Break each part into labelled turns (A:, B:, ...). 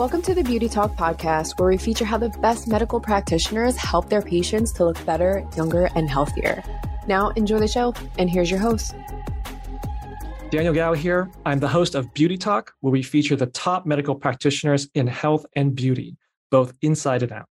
A: Welcome to the Beauty Talk podcast, where we feature how the best medical practitioners help their patients to look better, younger, and healthier. Now, enjoy the show, and here's your host.
B: Daniel Gouw here. I'm the host of Beauty Talk, where we feature the top medical practitioners in health and beauty, both inside and out.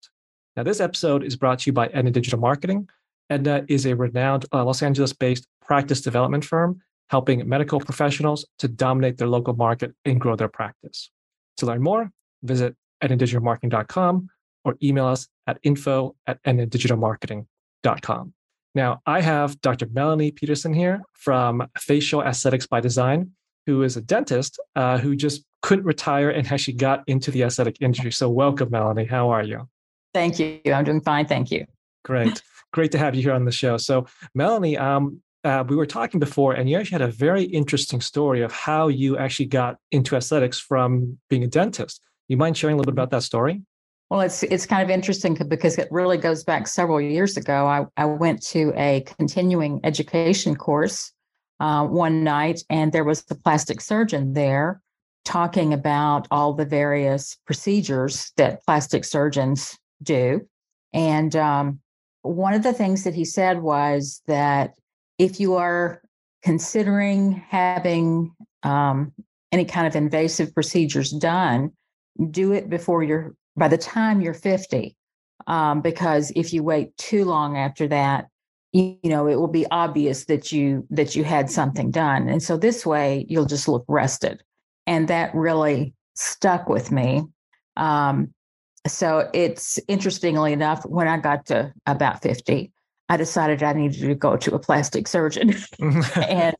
B: Now, this episode is brought to you by Edna Digital Marketing. Edna is a renowned uh, Los Angeles based practice development firm helping medical professionals to dominate their local market and grow their practice. To learn more, visit aetnadigitalmarketing.com or email us at info at aetnadigitalmarketing.com. Now, I have Dr. Melanie Peterson here from Facial Aesthetics by Design, who is a dentist uh, who just couldn't retire and actually got into the aesthetic industry. So, welcome, Melanie. How are you?
C: Thank you. I'm doing fine. Thank you.
B: Great. Great to have you here on the show. So, Melanie, um, uh, we were talking before, and you actually had a very interesting story of how you actually got into aesthetics from being a dentist. You mind sharing a little bit about that story?
C: Well, it's it's kind of interesting because it really goes back several years ago. I, I went to a continuing education course uh, one night, and there was a plastic surgeon there talking about all the various procedures that plastic surgeons do. And um, one of the things that he said was that if you are considering having um, any kind of invasive procedures done, do it before you're by the time you're 50 um, because if you wait too long after that you, you, know it will be obvious that you that you had something done. And so this way you'll just look rested. And that really stuck with me. Um, so it's interestingly enough when i got to about 50 i decided i needed to go to a plastic surgeon. And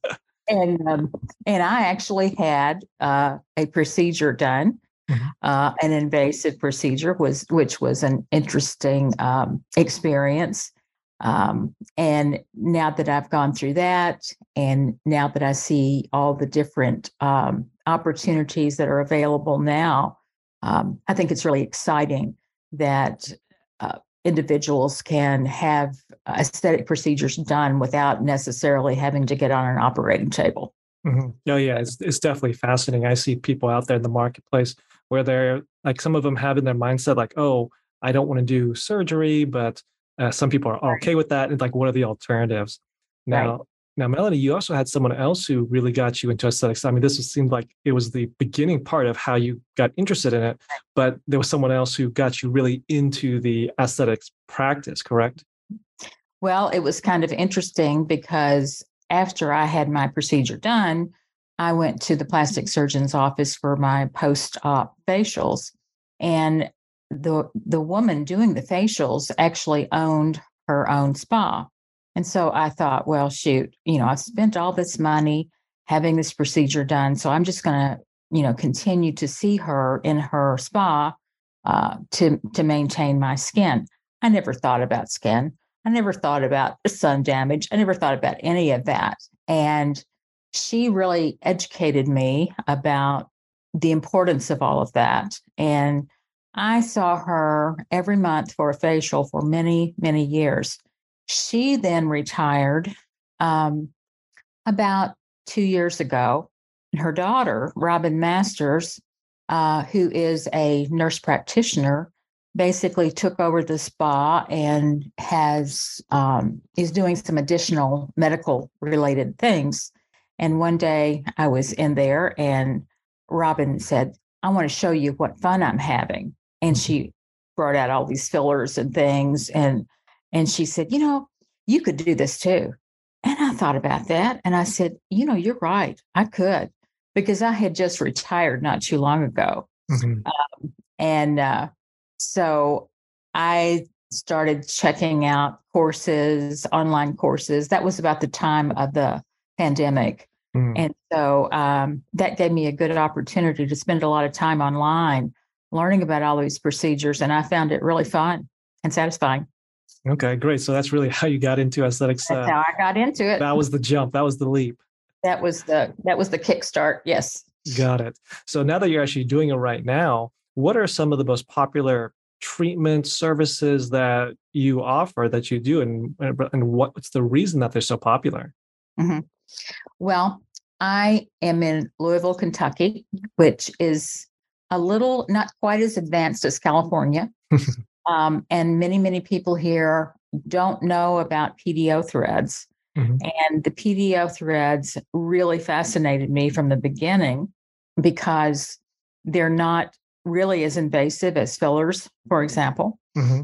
C: and um, and i actually had uh, a procedure done Mm-hmm. Uh, an invasive procedure was which was an interesting um, experience um, and now that i've gone through that and now that i see all the different um, opportunities that are available now um, i think it's really exciting that uh, individuals can have aesthetic procedures done without necessarily having to get on an operating table
B: Mm-hmm. Oh yeah, it's it's definitely fascinating. I see people out there in the marketplace where they're like some of them have in their mindset like, oh, I don't want to do surgery, but uh, some people are okay with that. And like, what are the alternatives? Now, right. now, Melanie, you also had someone else who really got you into aesthetics. I mean, this was, seemed like it was the beginning part of how you got interested in it, but there was someone else who got you really into the aesthetics practice, correct?
C: Well, it was kind of interesting because after I had my procedure done, I went to the plastic surgeon's office for my post-op facials. And the the woman doing the facials actually owned her own spa. And so I thought, well, shoot, you know, I've spent all this money having this procedure done. So I'm just going to, you know, continue to see her in her spa uh, to to maintain my skin. I never thought about skin. I never thought about sun damage. I never thought about any of that. And she really educated me about the importance of all of that. And I saw her every month for a facial for many, many years. She then retired um, about two years ago. Her daughter, Robin Masters, uh, who is a nurse practitioner, basically took over the spa and has um, is doing some additional medical related things. And one day I was in there and Robin said, I want to show you what fun I'm having. And she brought out all these fillers and things. And and she said, you know, you could do this too. And I thought about that. And I said, you know, you're right. I could because I had just retired not too long ago. Mm-hmm. Um, and uh, so I started checking out courses, online courses. That was about the time of the pandemic. Mm. And so um, that gave me a good opportunity to spend a lot of time online learning about all these procedures. And I found it really fun and satisfying.
B: Okay, great. So that's really how you got into aesthetics.
C: That's uh, how I got into it.
B: That was the jump. That was the leap.
C: That was the that was the kickstart. Yes.
B: Got it. So now that you're actually doing it right now, what are some of the most popular treatment services that you offer that you do and and what's the reason that they're so popular
C: mm-hmm. Well i am in louisville kentucky which is a little not quite as advanced as California. um, and many, many people here don't know about PDO threads. Mm-hmm. And the PDO threads really fascinated me from the beginning because they're not really as invasive as fillers, for example, mm-hmm.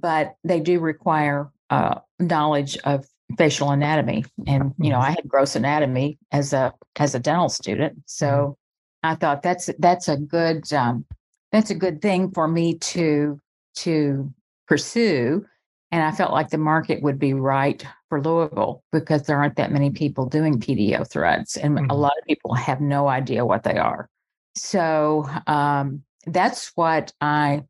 C: but they do require uh, knowledge of facial anatomy. And you know, mm-hmm. I had gross anatomy as a as a dental student, so mm-hmm. I thought that's that's a good um, that's a good thing for me to to pursue. And I felt like the market would be right for Louisville because there aren't that many people doing PDO threads, and mm-hmm. a lot of people have no idea what they are. So um, that's what I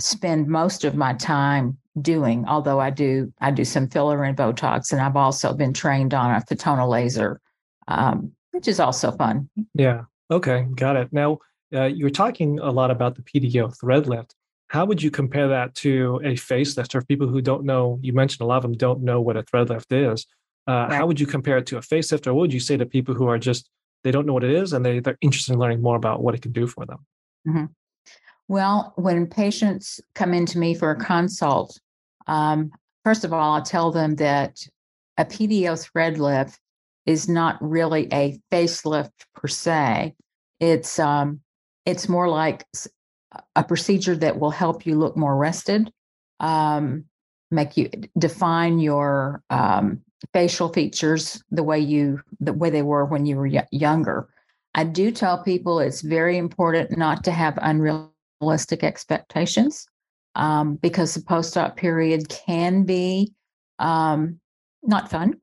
C: spend most of my time doing. Although I do, I do some filler and Botox, and I've also been trained on a Fotona laser, um, which is also fun.
B: Yeah. Okay. Got it. Now uh, you're talking a lot about the PDO thread lift. How would you compare that to a facelift? Or people who don't know, you mentioned a lot of them don't know what a thread lift is. Uh, right. How would you compare it to a facelift, or what would you say to people who are just they don't know what it is and they, they're interested in learning more about what it can do for them?
C: Mm-hmm. Well, when patients come into me for a consult, um, first of all, I tell them that a PDO thread lift is not really a facelift per se. It's um, it's more like a procedure that will help you look more rested, um, make you define your um, facial features the way you the way they were when you were y- younger. I do tell people it's very important not to have unrealistic expectations um, because the post-op period can be um, not fun.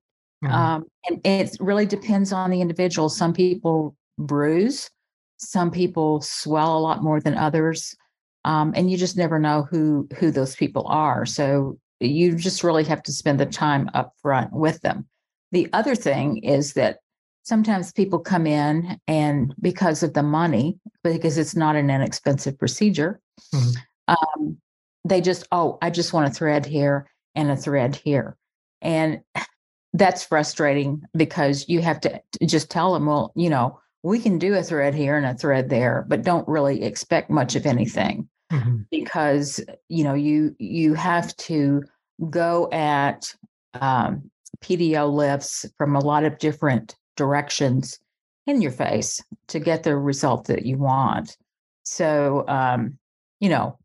C: Mm-hmm. Um, and it really depends on the individual. Some people bruise, some people swell a lot more than others, um, and you just never know who who those people are. So you just really have to spend the time up front with them. The other thing is that sometimes people come in and because of the money, because it's not an inexpensive procedure, mm-hmm. um, they just, oh, I just want a thread here and a thread here. And that's frustrating because you have to just tell them, well, you know, we can do a thread here and a thread there, but don't really expect much of anything mm-hmm. because you know you you have to go at um, PDO lifts from a lot of different directions in your face to get the result that you want. So um, you know,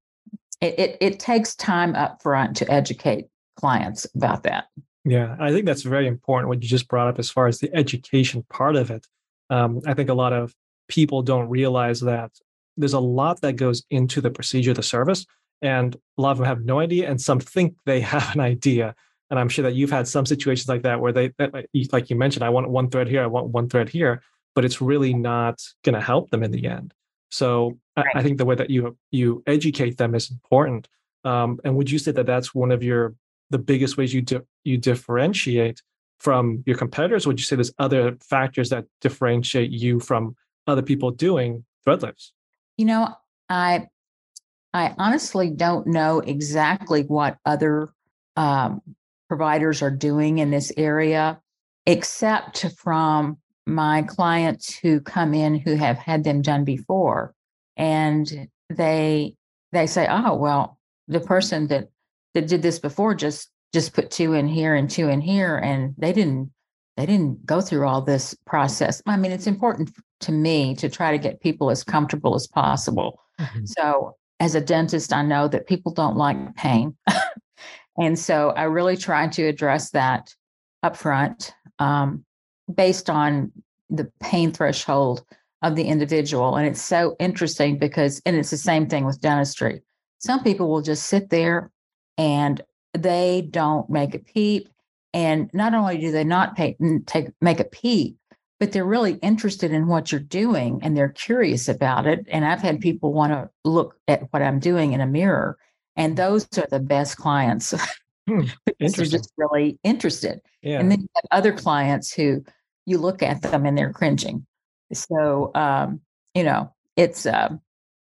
C: it, it it takes time up front to educate clients about that.
B: Yeah, I think that's very important what you just brought up as far as the education part of it. Um, I think a lot of people don't realize that there's a lot that goes into the procedure, the service, and a lot of them have no idea, and some think they have an idea. And I'm sure that you've had some situations like that where they, like you mentioned, I want one thread here, I want one thread here, but it's really not going to help them in the end. So right. I, I, think the way that you you educate them is important. Um, and would you say that that's one of your the biggest ways you di- you differentiate from your competitors? Would you say there's other factors that differentiate you from other people doing thread lifts?
C: You know, I I honestly don't know exactly what other um, providers are doing in this area, except from my clients who come in who have had them done before, and they they say, "Oh, well, the person that that did this before just just put two in here and two in here, and they didn't they didn't go through all this process. I mean, it's important to me to try to get people as comfortable as possible. Mm-hmm. So, as a dentist, I know that people don't like pain. and so I really try to address that up front um, based on the pain threshold of the individual. And it's so interesting because, and it's the same thing with dentistry. Some people will just sit there and they don't make a peep. And not only do they not pay, take, make a peep, but they're really interested in what you're doing and they're curious about it. And I've had people want to look at what I'm doing in a mirror, and those are the best clients hmm, because they're just really interested. Yeah. And then you have other clients who you look at them and they're cringing. So, um, you know, it's, uh,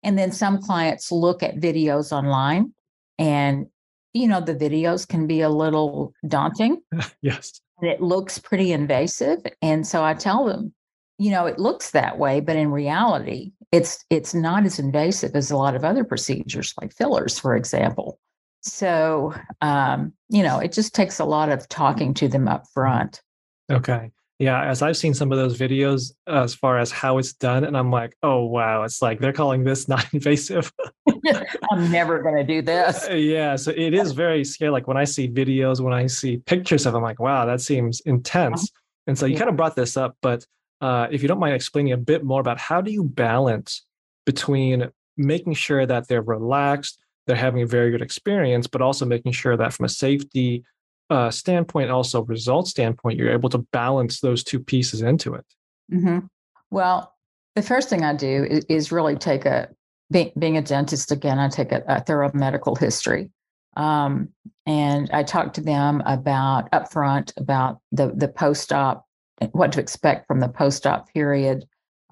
C: and then some clients look at videos online and, you know, the videos can be a little daunting.
B: yes
C: and it looks pretty invasive. And so I tell them, you know, it looks that way, but in reality, it's it's not as invasive as a lot of other procedures like fillers for example. So um, you know it just takes a lot of talking to them up front
B: okay. Yeah as i've seen some of those videos as far as how it's done and i'm like oh wow it's like they're calling this not invasive.
C: I'm never going to do this.
B: Uh, yeah so it is very scary like when i see videos when i see pictures of them I'm like wow that seems intense. Uh-huh. and so you yeah. kind of brought this up but uh, if you don't mind explaining a bit more about how do you balance between making sure that they're relaxed, they're having a very good experience, but also making sure that from a safety uh, standpoint, also result standpoint, you're able to balance those two pieces into it.
C: Mm-hmm. Well, the first thing I do is, is really take a being, being, a dentist again. I take a, a thorough medical history, um, and I talk to them about upfront about the the post op what to expect from the post-op period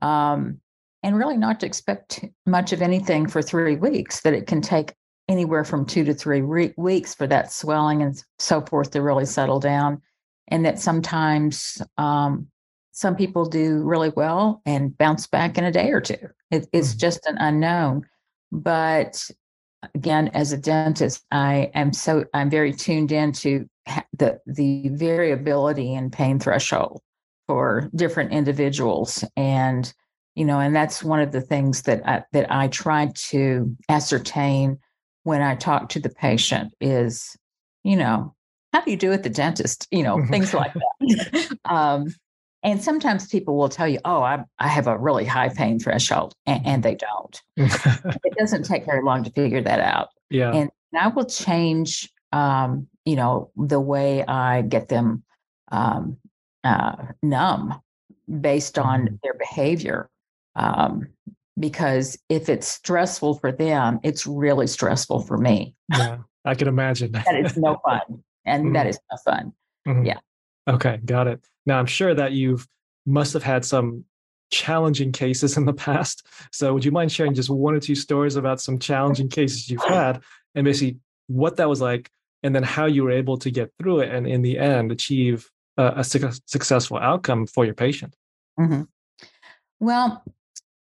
C: um, and really not to expect much of anything for three weeks that it can take anywhere from two to three re- weeks for that swelling and so forth to really settle down and that sometimes um, some people do really well and bounce back in a day or two it, it's mm-hmm. just an unknown but again as a dentist i am so i'm very tuned into the the variability in pain threshold for different individuals and you know and that's one of the things that I, that I try to ascertain when I talk to the patient is you know how do you do at the dentist? You know things like that. Um, and sometimes people will tell you oh I, I have a really high pain threshold and, and they don't. It doesn't take very long to figure that out.
B: Yeah.
C: And I will change um, you know the way I get them um, uh, numb based on mm-hmm. their behavior. Um, because if it's stressful for them, it's really stressful for me.
B: Yeah, I can imagine.
C: that is no fun. And mm-hmm. that is no fun. Mm-hmm. Yeah.
B: Okay, got it. Now I'm sure that you've must have had some challenging cases in the past. So would you mind sharing just one or two stories about some challenging cases you've had and basically what that was like and then how you were able to get through it and in the end achieve a, a su- successful outcome for your patient.
C: Mm-hmm. Well,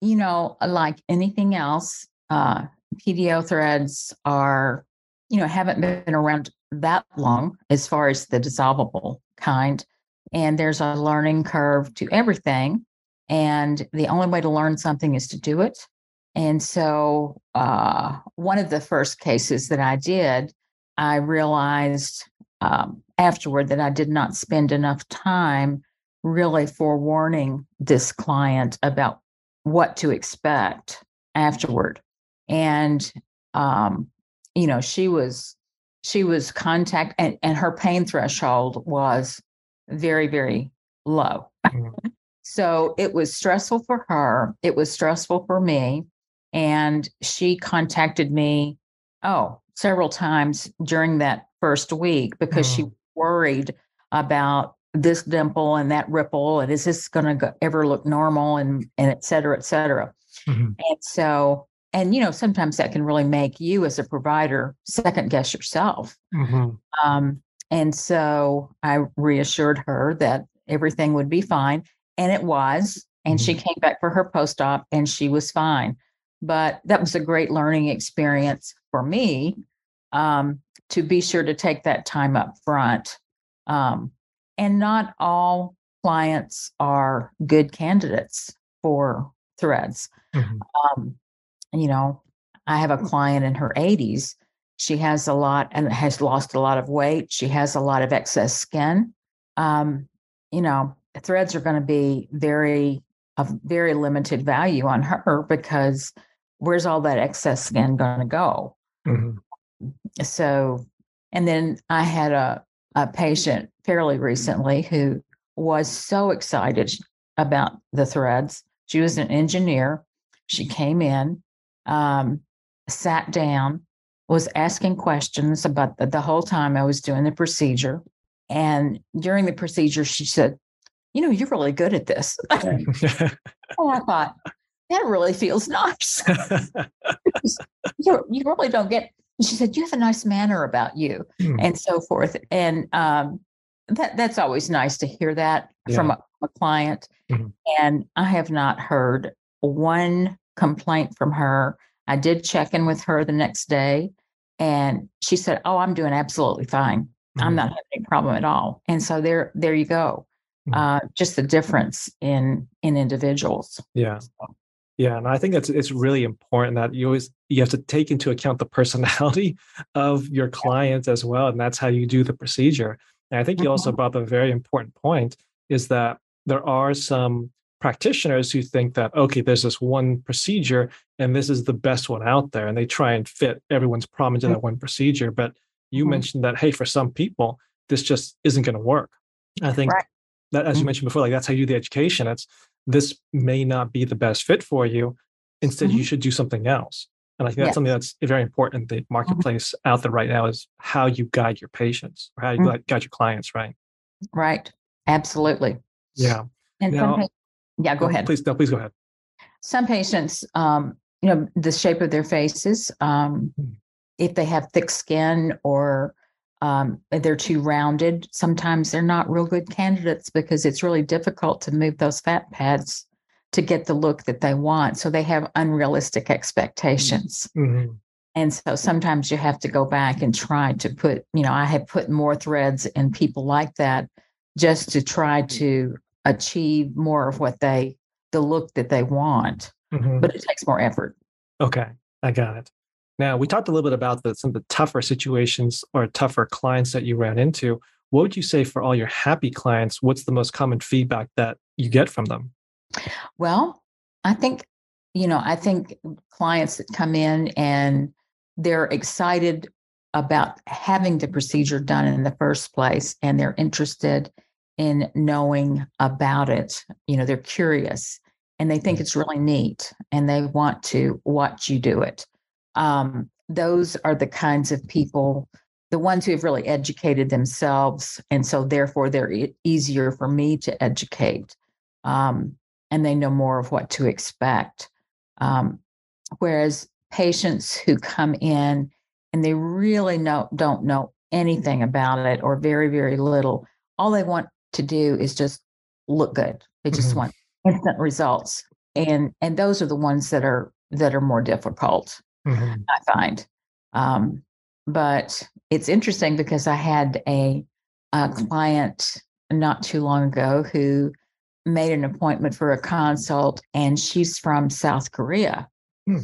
C: you know, like anything else, uh, PDO threads are, you know, haven't been around that long as far as the dissolvable kind. And there's a learning curve to everything. And the only way to learn something is to do it. And so, uh, one of the first cases that I did, I realized um, afterward that I did not spend enough time really forewarning this client about what to expect afterward. And um, you know, she was she was contact and, and her pain threshold was very, very low. Mm-hmm. so it was stressful for her. It was stressful for me. And she contacted me, oh, several times during that first week because mm. she worried about this dimple and that ripple and is this going to ever look normal and and et cetera et cetera mm-hmm. and so and you know sometimes that can really make you as a provider second guess yourself mm-hmm. um, and so i reassured her that everything would be fine and it was and mm-hmm. she came back for her post-op and she was fine but that was a great learning experience for me um, to be sure to take that time up front. Um, and not all clients are good candidates for threads. Mm-hmm. Um, you know, I have a client in her 80s. She has a lot and has lost a lot of weight. She has a lot of excess skin. Um, you know, threads are going to be very of very limited value on her because where's all that excess skin going to go? Mm-hmm so, and then I had a, a patient fairly recently who was so excited about the threads. She was an engineer. She came in, um, sat down, was asking questions about the, the whole time I was doing the procedure. And during the procedure, she said, You know, you're really good at this. and I thought, that really feels nice. you, you really don't get and she said, "You have a nice manner about you," mm. and so forth. And um, that that's always nice to hear that yeah. from a, a client. Mm-hmm. And I have not heard one complaint from her. I did check in with her the next day and she said, Oh, I'm doing absolutely fine. Mm-hmm. I'm not having any problem at all. And so there, there you go. Mm-hmm. Uh, just the difference in in individuals.
B: Yeah. Yeah, and I think it's it's really important that you always you have to take into account the personality of your clients as well, and that's how you do the procedure. And I think you also mm-hmm. brought up a very important point is that there are some practitioners who think that okay, there's this one procedure and this is the best one out there, and they try and fit everyone's problem into that mm-hmm. one procedure. But you mm-hmm. mentioned that hey, for some people, this just isn't going to work. I think right. that, as you mm-hmm. mentioned before, like that's how you do the education. It's this may not be the best fit for you. Instead, mm-hmm. you should do something else. And I think that's yes. something that's very important the mm-hmm. marketplace mm-hmm. out there right now is how you guide your patients or how you mm-hmm. guide your clients, right?
C: Right. Absolutely.
B: Yeah.
C: And now, some, yeah, go
B: no,
C: ahead.
B: Please, no, please go ahead.
C: Some patients, um, you know, the shape of their faces, um, hmm. if they have thick skin or um, they're too rounded. Sometimes they're not real good candidates because it's really difficult to move those fat pads to get the look that they want. So they have unrealistic expectations. Mm-hmm. And so sometimes you have to go back and try to put, you know, I have put more threads in people like that just to try to achieve more of what they, the look that they want. Mm-hmm. But it takes more effort.
B: Okay, I got it. Now, we talked a little bit about the, some of the tougher situations or tougher clients that you ran into. What would you say for all your happy clients? What's the most common feedback that you get from them?
C: Well, I think, you know, I think clients that come in and they're excited about having the procedure done in the first place and they're interested in knowing about it. You know, they're curious and they think mm. it's really neat and they want to watch you do it um, those are the kinds of people the ones who have really educated themselves and so therefore they're e- easier for me to educate um, and they know more of what to expect. Um, whereas patients who come in and they really know, don't know anything about it or very very little all they want to do is just look good. They just mm-hmm. want instant results and and those are the ones that are that are more difficult mm-hmm. I find. Um, but it's interesting because I had a, a client not too long ago who made an appointment for a consult, and she's from South Korea. Hmm.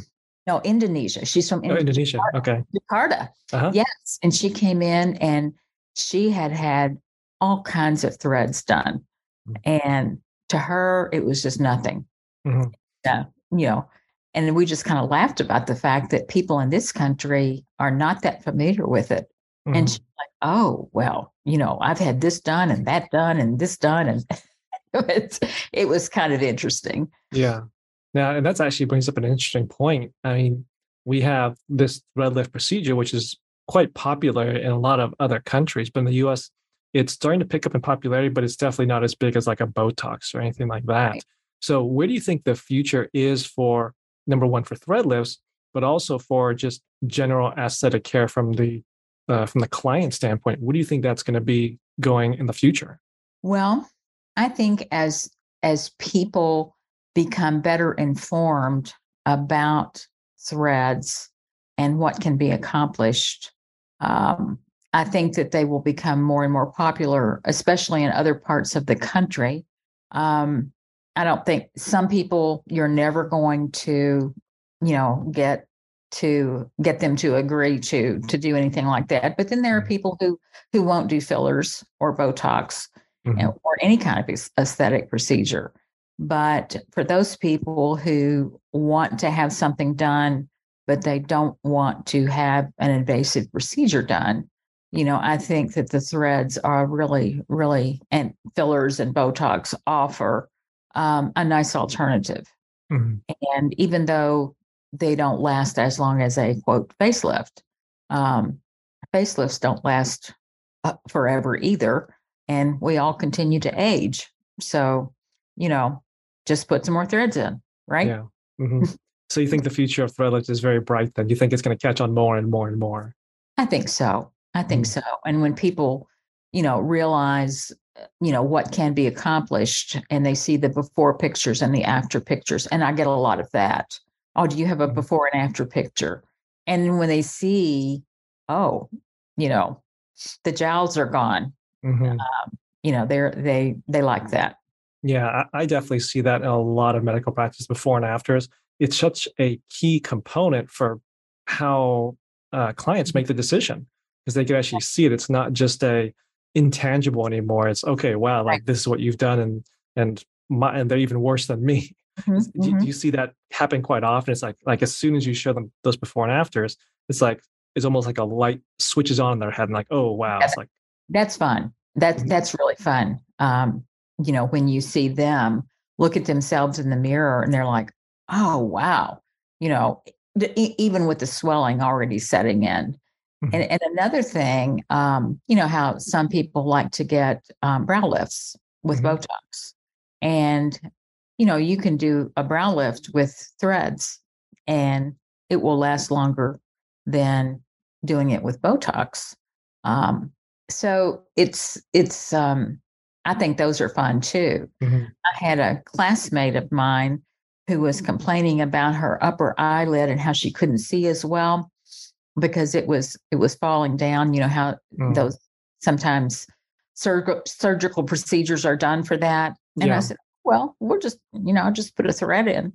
C: No, Indonesia. She's from
B: oh, Indonesia.
C: Jakarta,
B: okay.
C: Jakarta. Uh-huh. Yes. And she came in and she had had all kinds of threads done. Mm-hmm. And to her, it was just nothing. Mm-hmm. Yeah. You know, and we just kind of laughed about the fact that people in this country are not that familiar with it. Mm-hmm. And she's like, oh, well, you know, I've had this done and that done and this done. And it, it was kind of interesting.
B: Yeah. Now, and that actually brings up an interesting point. I mean, we have this thread lift procedure, which is quite popular in a lot of other countries, but in the US, it's starting to pick up in popularity, but it's definitely not as big as like a Botox or anything like that. Right. So, where do you think the future is for number one for thread lifts, but also for just general aesthetic care from the uh, from the client standpoint. What do you think that's going to be going in the future?
C: Well, I think as as people become better informed about threads and what can be accomplished, um, I think that they will become more and more popular, especially in other parts of the country. Um, I don't think some people you're never going to, you know, get to get them to agree to to do anything like that. But then there are mm-hmm. people who who won't do fillers or Botox mm-hmm. or any kind of aesthetic procedure. But for those people who want to have something done, but they don't want to have an invasive procedure done, you know, I think that the threads are really, really, and fillers and Botox offer um, a nice alternative. Mm-hmm. And even though they don't last as long as a quote facelift, um, facelifts don't last uh, forever either. And we all continue to age. So, you know, just put some more threads in, right?
B: Yeah. Mm-hmm. so you think the future of thread lifts is very bright then? You think it's going to catch on more and more and more?
C: I think so. I think mm-hmm. so. And when people, you know, realize you know what can be accomplished and they see the before pictures and the after pictures and i get a lot of that oh do you have a
B: Mhm.
C: before and after picture and when they see oh you know the jowls are gone
B: Mhm.
C: you know they're they they like that
B: Yeah, I, I definitely see that in a lot of medical practice before and afters. It's such a key component for how uh, clients make the decision because they can actually see it. It's not just a intangible anymore. It's okay. Wow, like this is what you've done, and and my, and they're even worse than me.
C: Mhm,
B: Do, do you see that happen quite often? It's like like as soon as you show them those before and afters, it's like it's almost like a light switches on in their head, and like oh wow, it's like
C: That's fun. That's
B: Mhm.
C: that's really fun. Um, you know, when you see them look at themselves in the mirror and they're like, "Oh, wow." You know, even with the swelling already setting in.
B: Mhm.
C: And and another thing, um, you know how some people like to get um, brow lifts with
B: Mhm.
C: Botox, and you know you can do a brow lift with threads, and it will last longer than doing it with Botox. Um, so it's it's um, I think those are fun too.
B: Mhm.
C: I had a classmate of mine who was complaining about her upper eyelid and how she couldn't see as well because it was it was falling down. You know how
B: Mm.
C: those sometimes surgical surgical procedures are done for that. And
B: Yeah.
C: I said, well, we'll just you know just put a thread in,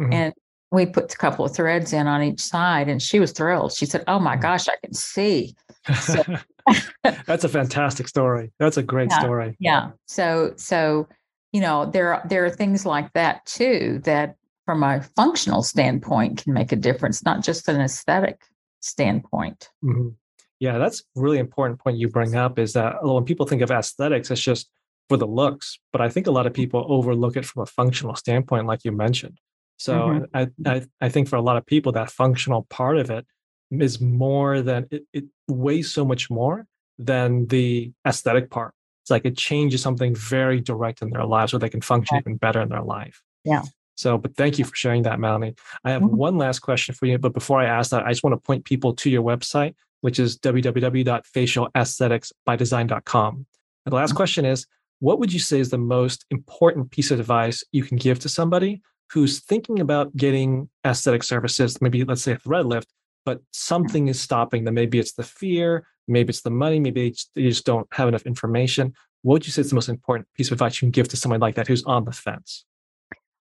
B: Mhm.
C: and we put a couple of threads in on each side, and she was thrilled. She said, "Oh my
B: Mm.
C: gosh, I can see." So-
B: That's a fantastic story. That's a great
C: Yeah.
B: story.
C: yeah so so you know there are there are things like that too that from a functional standpoint can make a difference not just an aesthetic standpoint
B: Mhm. Yeah, that's really important point you bring up is that when people think of aesthetics, it's just for the looks, but I think a lot of people overlook it from a functional standpoint, like you mentioned. So
C: Mhm.
B: I, I I think for a lot of people, that functional part of it is more than it, it weighs so much more than the aesthetic part. It's like it changes something very direct in their lives where they can function
C: Right.
B: even better in their life.
C: Yeah.
B: So, but thank you for sharing that, Melanie. I have
C: Mhm.
B: one last question for you. But before I ask that, I just want to point people to your website, which is www.facialaestheticsbydesign.com. And the last
C: Mhm.
B: question is What would you say is the most important piece of advice you can give to somebody who's thinking about getting aesthetic services, maybe let's say a thread lift, but something is stopping them? Maybe it's the fear, maybe it's the money, maybe they just, they just don't have enough information. What would you say is the most important piece of advice you can give to someone like that who's on the fence?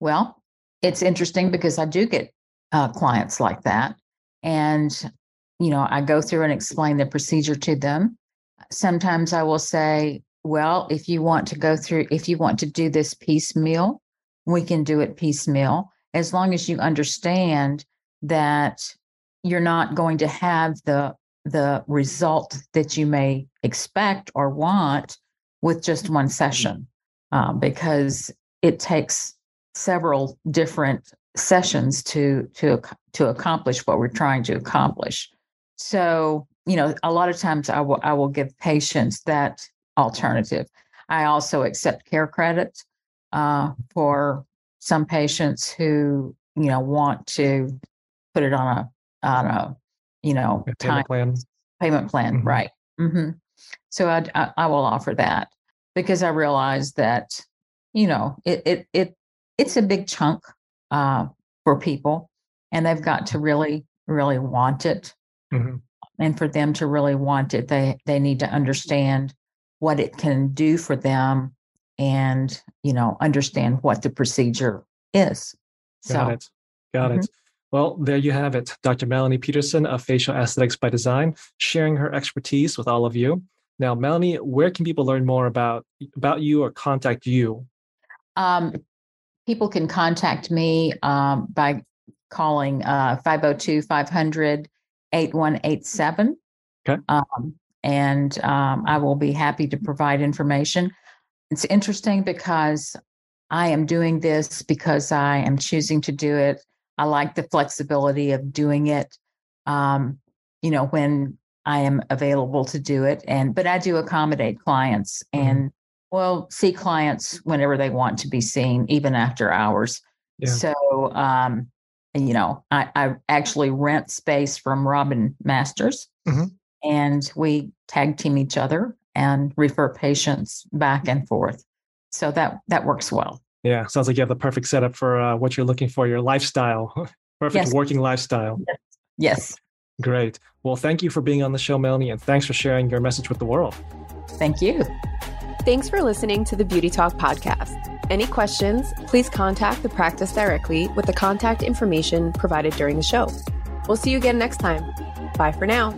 C: Well it's interesting because i do get uh, clients like that and you know i go through and explain the procedure to them. Sometimes i will say well if you want to go through if you want to do this piecemeal we can do it piecemeal. As long as you understand that you're not going to have the the result that you may expect or want with just one session um, because it takes several different sessions to to to accomplish what we're trying to accomplish so you know a lot of times i will i will give patients that alternative i also accept care credit uh, for some patients who you know want to put it on a on a you know
B: A
C: time
B: payment plan?
C: payment plan
B: Mhm.
C: right hmm so I, I i will offer that because i realize that you know it it it it's a big chunk uh for people and they've got to really really want it
B: Mhm.
C: and for them to really want it they they need to understand what it can do for them and you know understand what the procedure is
B: Got
C: so
B: it. Got it. Well, there you have it. Dr. Melanie Peterson of Facial Aesthetics by Design sharing her expertise with all of you. Now, Melanie, where can people learn more about about you or contact you?
C: Um, people can contact me um, by calling uh, 502 500 8187.
B: Okay.
C: Um, and um, I will be happy to provide information. It's interesting because I am doing this because I am choosing to do it. I like the flexibility of doing it, um, you know, when I am available to do it. And, but I do accommodate clients
B: Mhm.
C: and well, see clients whenever they want to be seen, even after hours.
B: Yeah.
C: So, um, you know, I, I actually rent space from Robin Masters
B: Mhm.
C: and we tag team each other and refer patients back and forth. So that that works well.
B: Yeah, sounds like you have the perfect setup for uh, what you're looking for, your lifestyle. Perfect
C: Yes.
B: working lifestyle.
C: Yes.
B: Great. Well, thank you for being on the show, Melanie, and thanks for sharing your message with the world.
C: Thank you.
A: Thanks for listening to the Beauty Talk podcast. Any questions, please contact the practice directly with the contact information provided during the show. We'll see you again next time. Bye for now.